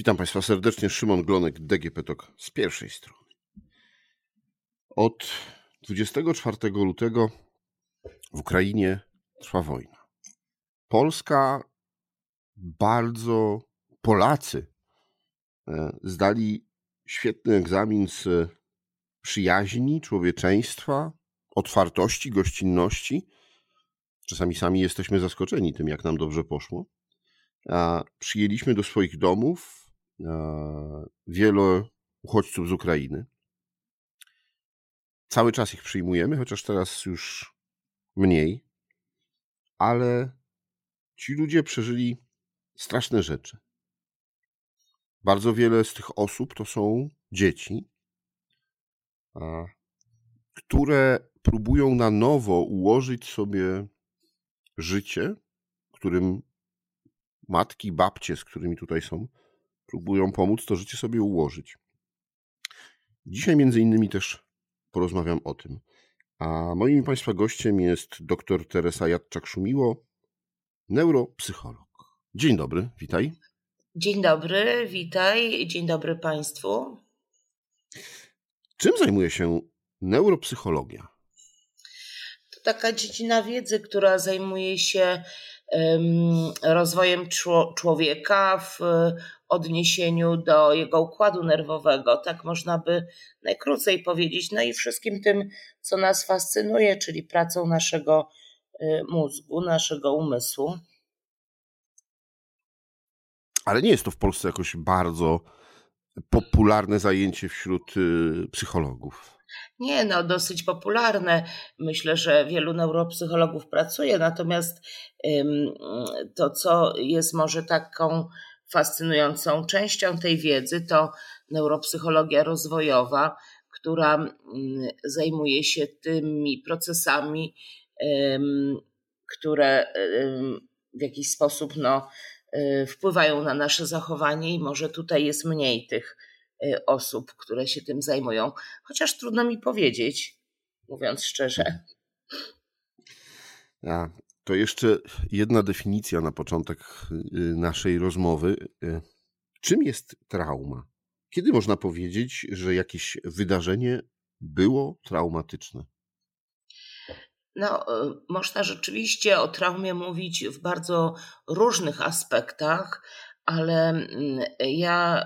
Witam Państwa serdecznie. Szymon Glonek, DGP TOK z pierwszej strony. Od 24 lutego w Ukrainie trwa wojna. Polska bardzo, Polacy e, zdali świetny egzamin z przyjaźni, człowieczeństwa, otwartości, gościnności. Czasami sami jesteśmy zaskoczeni tym, jak nam dobrze poszło. Przyjęliśmy do swoich domów wielu uchodźców z Ukrainy. Cały czas ich przyjmujemy, chociaż teraz już mniej, ale ci ludzie przeżyli straszne rzeczy. Bardzo wiele z tych osób to są dzieci, które próbują na nowo ułożyć sobie życie, którym matki, babcie, z którymi tutaj są, próbują pomóc to życie sobie ułożyć. Dzisiaj między innymi też porozmawiam o tym. A moim Państwa gościem jest dr Teresa Jadczak-Szumiło, neuropsycholog. Dzień dobry, witaj. Dzień dobry, witaj. Dzień dobry Państwu. Czym zajmuje się neuropsychologia? To taka dziedzina wiedzy, która zajmuje się rozwojem człowieka w odniesieniu do jego układu nerwowego. Tak można by najkrócej powiedzieć. No i wszystkim tym, co nas fascynuje, czyli pracą naszego y, mózgu, naszego umysłu. Ale nie jest to w Polsce jakoś bardzo popularne zajęcie wśród y, psychologów. Nie, no dosyć popularne. Myślę, że wielu neuropsychologów pracuje, natomiast to, co jest może taką fascynującą częścią tej wiedzy, to neuropsychologia rozwojowa, która mm, zajmuje się tymi procesami, które w jakiś sposób no, y, wpływają na nasze zachowanie, i może tutaj jest mniej tych Y, osób, które się tym zajmują. Chociaż trudno mi powiedzieć, mówiąc szczerze. A, to jeszcze jedna definicja na początek y, naszej rozmowy. Y, czym jest trauma? Kiedy można powiedzieć, że jakieś wydarzenie było traumatyczne? No, można rzeczywiście o traumie mówić w bardzo różnych aspektach, ale mm, ja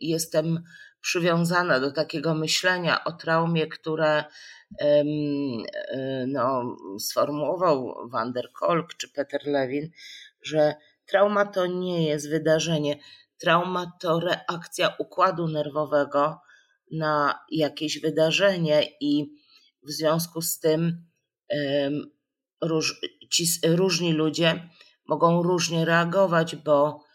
jestem przywiązana do takiego myślenia o traumie, które e, no, sformułował Van der Kolk czy Peter Lewin, że trauma to nie jest wydarzenie. Trauma to reakcja układu nerwowego na jakieś wydarzenie i w związku z tym róż, ci różni ludzie mogą różnie reagować, bo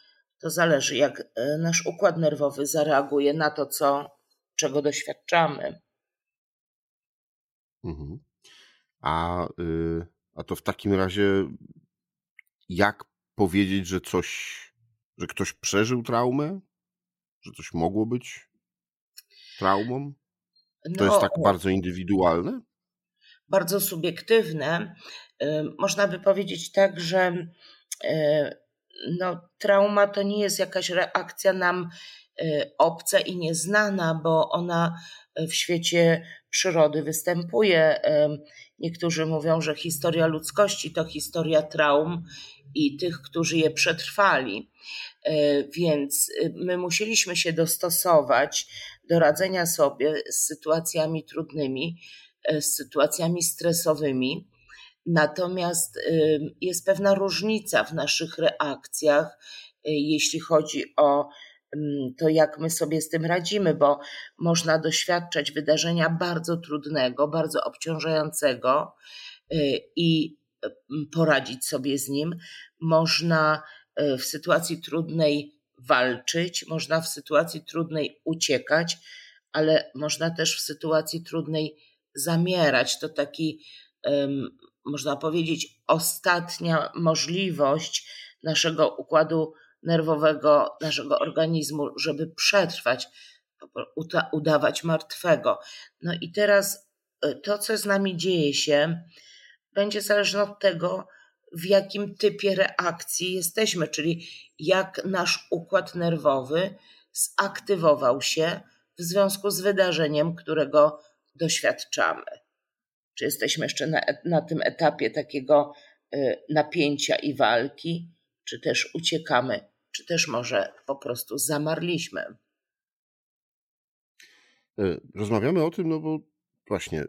to zależy, jak e, nasz układ nerwowy zareaguje na to, co, czego doświadczamy. Mhm. A, y, a to w takim razie, jak powiedzieć, że coś, że ktoś przeżył traumę? Że coś mogło być traumą? To no, jest tak bardzo indywidualne? Bardzo subiektywne. Y, można by powiedzieć tak, że y, no, trauma to nie jest jakaś reakcja nam y, obca i nieznana, bo ona w świecie przyrody występuje. Niektórzy mówią, że historia ludzkości to historia traum i tych, którzy je przetrwali. Y, więc y, my musieliśmy się dostosować do radzenia sobie z sytuacjami trudnymi, z sytuacjami stresowymi. Natomiast jest pewna różnica w naszych reakcjach, y, jeśli chodzi o to, jak my sobie z tym radzimy, bo można doświadczać wydarzenia bardzo trudnego, bardzo obciążającego y, i poradzić sobie z nim. Można y, w sytuacji trudnej walczyć, można w sytuacji trudnej uciekać, ale można też w sytuacji trudnej zamierać. To taki można powiedzieć, ostatnia możliwość naszego układu nerwowego, naszego organizmu, żeby przetrwać, udawać martwego. No i teraz e, to, co z nami dzieje się, będzie zależne od tego, w jakim typie reakcji jesteśmy, czyli jak nasz układ nerwowy zaktywował się w związku z wydarzeniem, którego doświadczamy. Czy jesteśmy jeszcze na, na tym etapie takiego y, napięcia i walki, czy też uciekamy, czy też może po prostu zamarliśmy? E, rozmawiamy o tym, no bo właśnie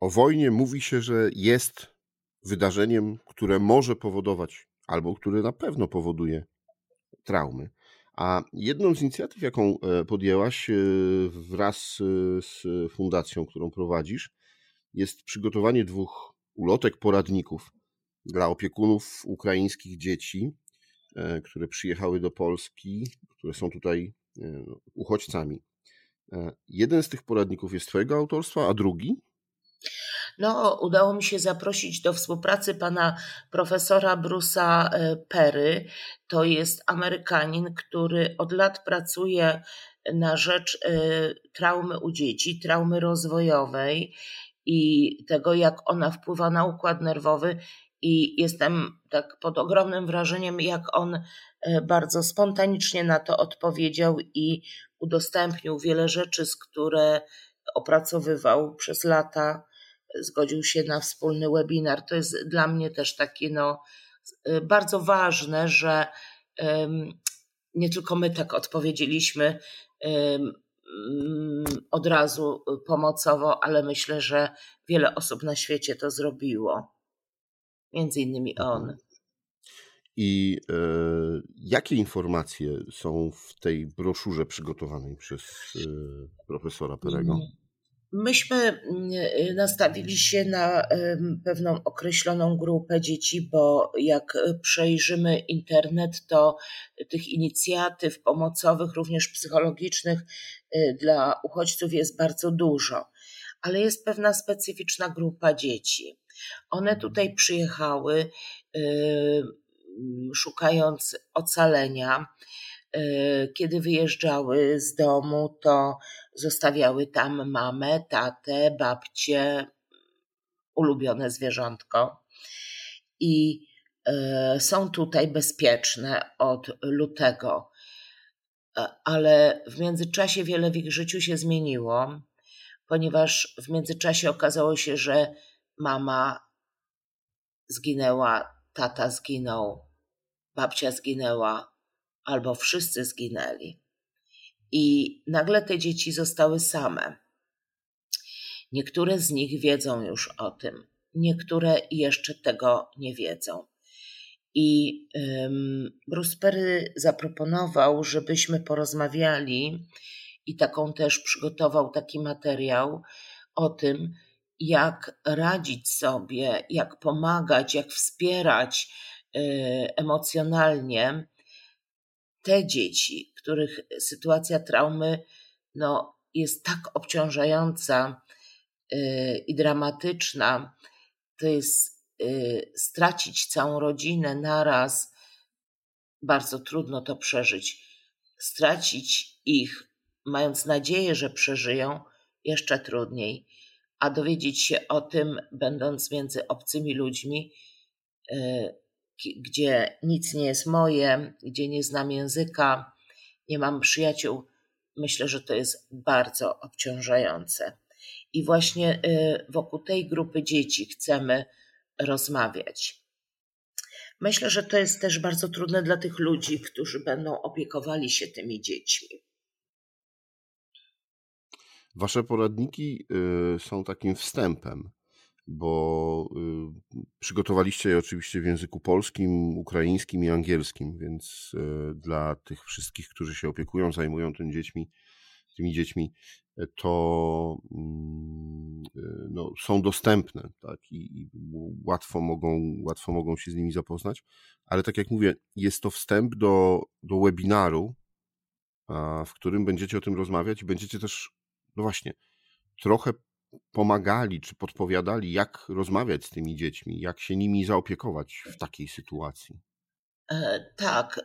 o wojnie mówi się, że jest wydarzeniem, które może powodować, albo które na pewno powoduje traumy. A jedną z inicjatyw, jaką e, podjęłaś e, wraz z fundacją, którą prowadzisz, jest przygotowanie dwóch ulotek poradników dla opiekunów ukraińskich dzieci, które przyjechały do Polski, które są tutaj uchodźcami. Jeden z tych poradników jest Twojego autorstwa, a drugi? No, udało mi się zaprosić do współpracy pana profesora Brusa e, Perry. To jest Amerykanin, który od lat pracuje na rzecz e, traumy u dzieci, traumy rozwojowej i tego, jak ona wpływa na układ nerwowy. I jestem tak pod ogromnym wrażeniem, jak on e, bardzo spontanicznie na to odpowiedział i udostępnił wiele rzeczy, z które opracowywał przez lata, zgodził się na wspólny webinar. To jest dla mnie też takie no, bardzo ważne, że nie tylko my tak odpowiedzieliśmy od razu pomocowo, ale myślę, że wiele osób na świecie to zrobiło. Między innymi on. I e, jakie informacje są w tej broszurze przygotowanej przez e, profesora Perego? Mm. Myśmy mm, e, nastawili się na pewną określoną grupę dzieci, bo jak przejrzymy internet, to tych inicjatyw pomocowych, również psychologicznych dla uchodźców jest bardzo dużo. Ale jest pewna specyficzna grupa dzieci. One tutaj przyjechały szukając ocalenia. E, kiedy wyjeżdżały z domu, to zostawiały tam mamę, tatę, babcię, ulubione zwierzątko. I e, są tutaj bezpieczne od lutego. E, ale w międzyczasie wiele w ich życiu się zmieniło, ponieważ w międzyczasie okazało się, że mama zginęła, tata zginął, babcia zginęła, albo wszyscy zginęli. I nagle te dzieci zostały same. Niektóre z nich wiedzą już o tym, niektóre jeszcze tego nie wiedzą. I um, Bruce Perry zaproponował, żebyśmy porozmawiali i taką też przygotował taki materiał o tym, jak radzić sobie, jak pomagać, jak wspierać Y, emocjonalnie te dzieci, których sytuacja traumy no, jest tak obciążająca y, i dramatyczna, to jest y, stracić całą rodzinę naraz, bardzo trudno to przeżyć. Stracić ich, mając nadzieję, że przeżyją, jeszcze trudniej. A dowiedzieć się o tym, będąc między obcymi ludźmi, gdzie nic nie jest moje, gdzie nie znam języka, nie mam przyjaciół, myślę, że to jest bardzo obciążające. I właśnie y, wokół tej grupy dzieci chcemy rozmawiać. Myślę, że to jest też bardzo trudne dla tych ludzi, którzy będą opiekowali się tymi dziećmi. Wasze poradniki y, są takim wstępem bo y, przygotowaliście je oczywiście w języku polskim, ukraińskim i angielskim, więc y, dla tych wszystkich, którzy się opiekują, zajmują tymi dziećmi, tymi dziećmi to mm, y, no, są dostępne tak? I, i łatwo, mogą, łatwo mogą się z nimi zapoznać. Ale tak jak mówię, jest to wstęp do, do webinaru, w którym będziecie o tym rozmawiać i będziecie też, no właśnie, trochę pomagali czy podpowiadali, jak rozmawiać z tymi dziećmi, jak się nimi zaopiekować w takiej sytuacji? E, tak,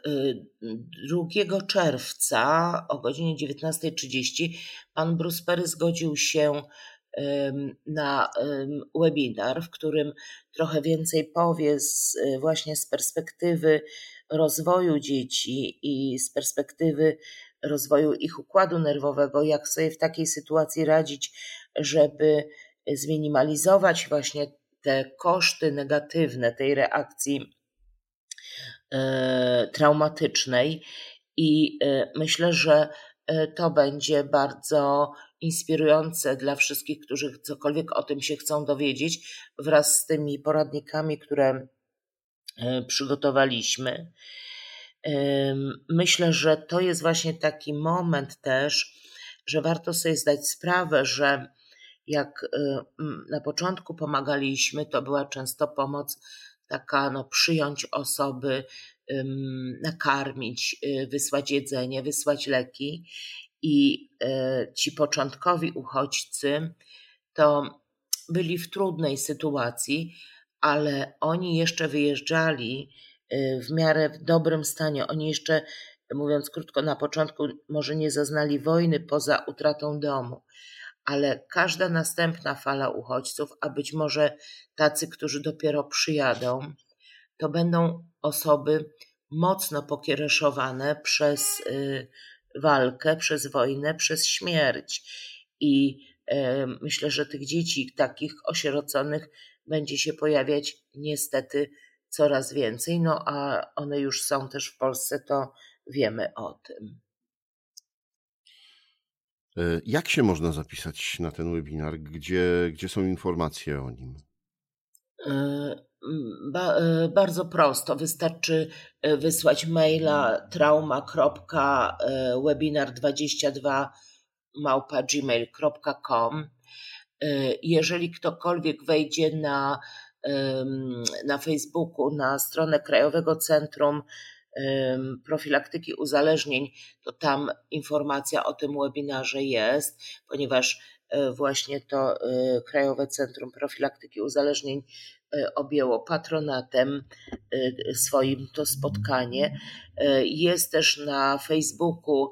2 y, czerwca o godzinie 19.30 pan Bruce Perry zgodził się na webinar, w którym trochę więcej powie z, y, właśnie z perspektywy rozwoju dzieci i z perspektywy rozwoju ich układu nerwowego, jak sobie w takiej sytuacji radzić, żeby zminimalizować właśnie te koszty negatywne tej reakcji e, traumatycznej. I e, myślę, że e, to będzie bardzo inspirujące dla wszystkich, którzy cokolwiek o tym się chcą dowiedzieć, wraz z tymi poradnikami, które przygotowaliśmy. Myślę, że to jest właśnie taki moment też, że warto sobie zdać sprawę, że jak y, na początku pomagaliśmy, to była często pomoc taka, no, przyjąć osoby, nakarmić, y, wysłać jedzenie, wysłać leki. I y, ci początkowi uchodźcy to byli w trudnej sytuacji, ale oni jeszcze wyjeżdżali w miarę w dobrym stanie. Oni jeszcze, mówiąc krótko, na początku może nie zaznali wojny poza utratą domu, ale każda następna fala uchodźców, a być może tacy, którzy dopiero przyjadą, to będą osoby mocno pokiereszowane przez y, walkę, przez wojnę, przez śmierć. I y, myślę, że tych dzieci takich osieroconych będzie się pojawiać niestety coraz więcej, no a one już są też w Polsce, to wiemy o tym. E, jak się można zapisać na ten webinar? Gdzie, gdzie są informacje o nim? E, ba, e, bardzo prosto. Wystarczy wysłać maila trauma.webinar22 małpa.gmail.com. Jeżeli ktokolwiek wejdzie na, na Facebooku, na stronę Krajowego Centrum profilaktyki uzależnień, to tam informacja o tym webinarze jest, ponieważ e, właśnie to e, Krajowe Centrum Profilaktyki Uzależnień e, objęło patronatem swoim to spotkanie. Jest też na Facebooku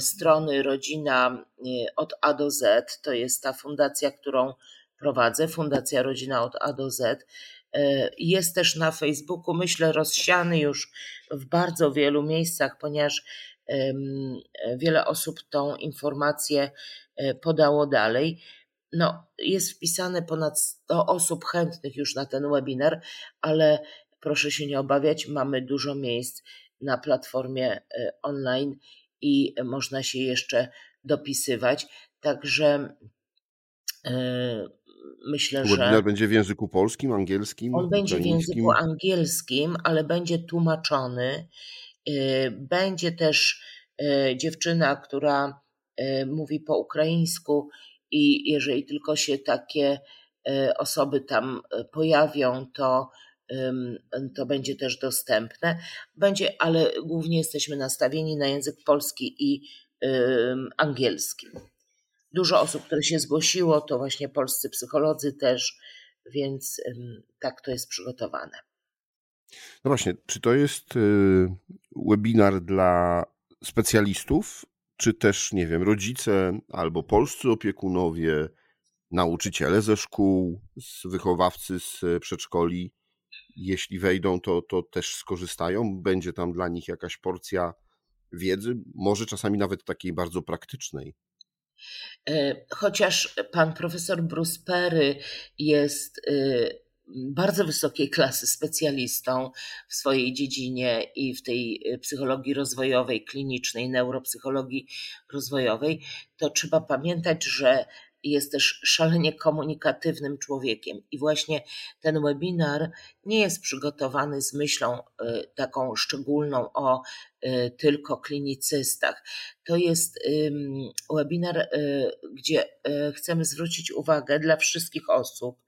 strony Rodzina od A do Z, to jest ta fundacja, którą prowadzę, Fundacja Rodzina od A do Z. E, jest też na Facebooku, myślę, rozsiany już w bardzo wielu miejscach, ponieważ wiele osób tą informację e, podało dalej. No, jest wpisane ponad 100 osób chętnych już na ten webinar, ale proszę się nie obawiać, mamy dużo miejsc na platformie e, online i można się jeszcze dopisywać. Także myślę, że. Webinar będzie w języku polskim, angielskim? On będzie w języku angielskim, ale będzie tłumaczony. Y, będzie też y, dziewczyna, która y, mówi po ukraińsku, i jeżeli tylko się takie osoby tam pojawią, to, to będzie też dostępne. Będzie, ale głównie jesteśmy nastawieni na język polski i angielski. Dużo osób, które się zgłosiło, to właśnie polscy psycholodzy też, więc tak to jest przygotowane. No właśnie, czy to jest y, webinar dla specjalistów, czy też, nie wiem, rodzice albo polscy opiekunowie, nauczyciele ze szkół, wychowawcy z przedszkoli, jeśli wejdą, to, to też skorzystają? Będzie tam dla nich jakaś porcja wiedzy, może czasami nawet takiej bardzo praktycznej. E, chociaż pan profesor Bruce Perry jest e, bardzo wysokiej klasy specjalistą w swojej dziedzinie i w tej e, psychologii rozwojowej, klinicznej, neuropsychologii rozwojowej, to trzeba pamiętać, że jest też szalenie komunikatywnym człowiekiem. I właśnie ten webinar nie jest przygotowany z myślą e, taką szczególną o e, tylko klinicystach. To jest webinar, e, gdzie chcemy zwrócić uwagę dla wszystkich osób,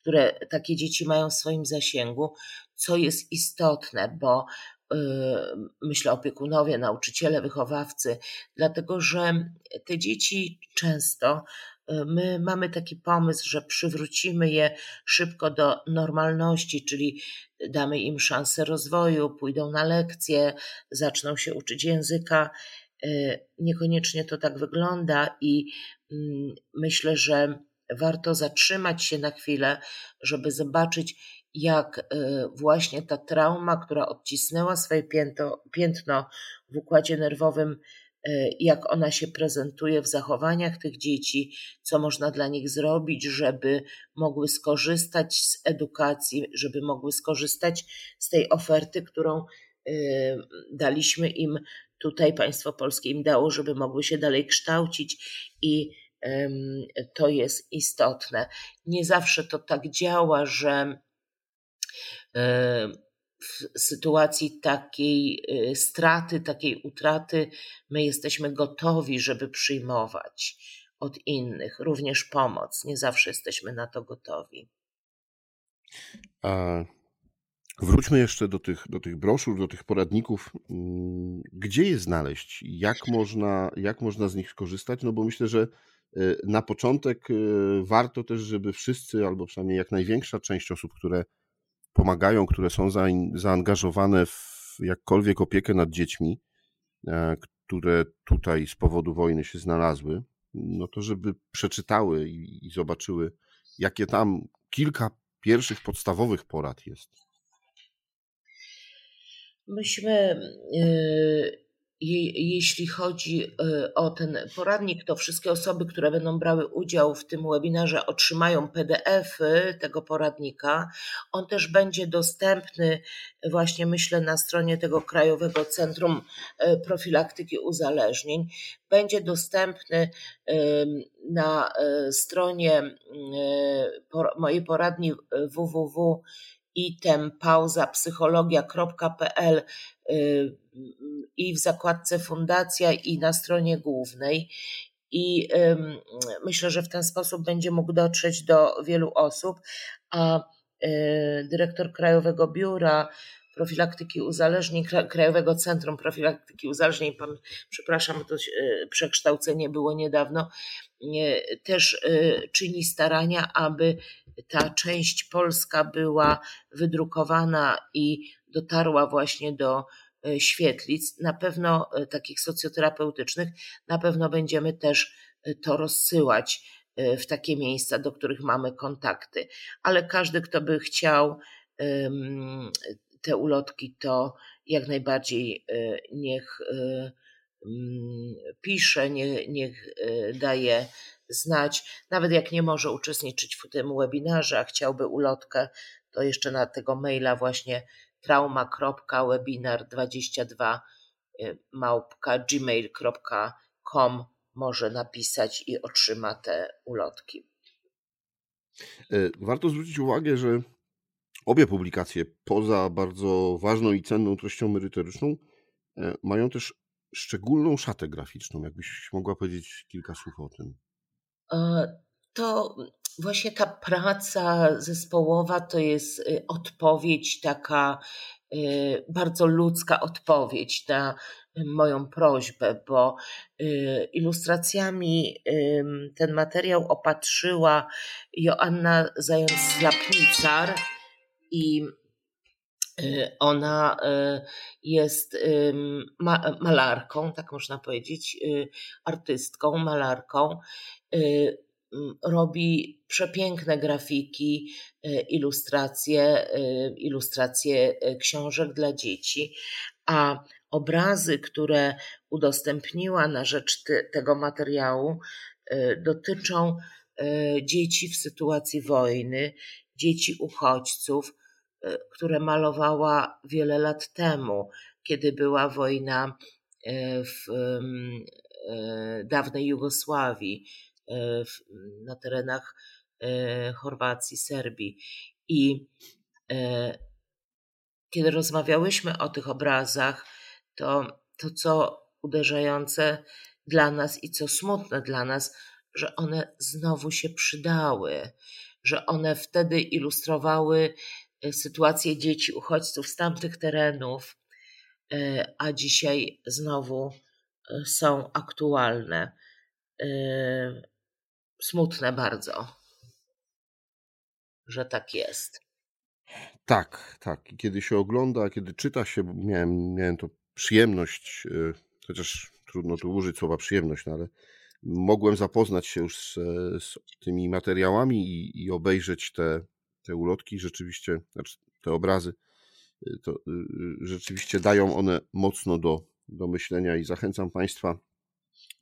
które takie dzieci mają w swoim zasięgu, co jest istotne, bo myślę opiekunowie, nauczyciele, wychowawcy, dlatego że te dzieci często my mamy taki pomysł, że przywrócimy je szybko do normalności, czyli damy im szansę rozwoju, pójdą na lekcje, zaczną się uczyć języka. E, niekoniecznie to tak wygląda i mm, myślę, że warto zatrzymać się na chwilę, żeby zobaczyć, jak e, właśnie ta trauma, która odcisnęła swoje piętno, piętno w układzie nerwowym jak ona się prezentuje w zachowaniach tych dzieci, co można dla nich zrobić, żeby mogły skorzystać z edukacji, żeby mogły skorzystać z tej oferty, którą daliśmy im tutaj państwo polskie im dało, żeby mogły się dalej kształcić i to jest istotne. Nie zawsze to tak działa, że w sytuacji takiej y, straty, takiej utraty, my jesteśmy gotowi, żeby przyjmować od innych również pomoc. Nie zawsze jesteśmy na to gotowi. A wróćmy jeszcze do tych, do tych broszur, do tych poradników. Mm, gdzie je znaleźć? Jak można, jak można z nich skorzystać? No bo myślę, że y, na początek y, warto też, żeby wszyscy, albo przynajmniej jak największa część osób, które pomagają, które są zaangażowane w jakkolwiek opiekę nad dziećmi, e, które tutaj z powodu wojny się znalazły, no to żeby przeczytały i, zobaczyły, jakie tam kilka pierwszych podstawowych porad jest. Myśmy yy, jeśli chodzi y, o ten poradnik, to wszystkie osoby, które będą brały udział w tym webinarze, otrzymają PDF-y tego poradnika. On też będzie dostępny, właśnie myślę, na stronie tego Krajowego Centrum y, Profilaktyki Uzależnień. Będzie dostępny na y, stronie mojej poradni www itempauza.psychologia.pl i w zakładce Fundacja, i na stronie głównej. I myślę, że w ten sposób będzie mógł dotrzeć do wielu osób, a e, dyrektor Krajowego Biura Profilaktyki Uzależnień, Krajowego Centrum Profilaktyki Uzależnień, przepraszam, to e, przekształcenie było niedawno, też czyni starania, aby ta część polska była wydrukowana i dotarła właśnie do e, świetlic, na pewno e, takich socjoterapeutycznych, na pewno będziemy też e, to rozsyłać w takie miejsca, do których mamy kontakty. Ale każdy, kto by chciał te ulotki, to jak najbardziej niech pisze, niech daje znać. Nawet jak nie może uczestniczyć w tym webinarze, a chciałby ulotkę, to jeszcze na tego maila właśnie trauma.webinar22 y, małpka gmail.com może napisać i otrzyma te ulotki. E, warto zwrócić uwagę, że obie publikacje, poza bardzo ważną i cenną treścią merytoryczną, e, mają też szczególną szatę graficzną. Jakbyś mogła powiedzieć kilka słów o tym? E, to właśnie ta praca zespołowa to jest y, odpowiedź taka, y, bardzo ludzka odpowiedź na moją prośbę, bo y, ilustracjami ten materiał opatrzyła Joanna Zając-Lapnicar i ona jest malarką, tak można powiedzieć, artystką, malarką robi przepiękne grafiki, e, ilustracje, e, ilustracje e, książek dla dzieci, a obrazy, które udostępniła na rzecz te, tego materiału, dotyczą dzieci w sytuacji wojny, dzieci uchodźców, które malowała wiele lat temu, kiedy była wojna w dawnej Jugosławii, E, na terenach e, Chorwacji, Serbii. I e, kiedy rozmawiałyśmy o tych obrazach, to to, co uderzające dla nas i co smutne dla nas, że one znowu się przydały, że one wtedy ilustrowały sytuację dzieci uchodźców z tamtych terenów, a dzisiaj znowu są aktualne smutne bardzo, że tak jest. Tak, tak. Kiedy się ogląda, kiedy czyta się, miałem, miałem to przyjemność, chociaż trudno tu użyć słowa przyjemność, no ale mogłem zapoznać się już z, z tymi materiałami i, i, obejrzeć te, te ulotki. Rzeczywiście, znaczy te obrazy, y, to y, rzeczywiście dają one mocno do, do myślenia i zachęcam Państwa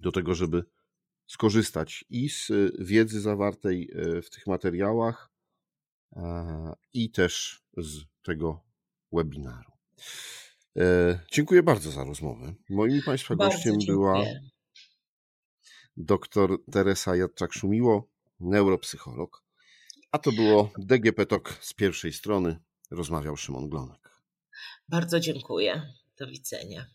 do tego, żeby skorzystać i z wiedzy zawartej w tych materiałach, i też z tego webinaru. Dziękuję bardzo za rozmowę. Moim Państwa bardzo gościem dziękuję. była dr Teresa Jadczak-Szumiło, neuropsycholog. A to było DGP Talk z pierwszej strony. Rozmawiał Szymon Glonek. Bardzo dziękuję. Do widzenia.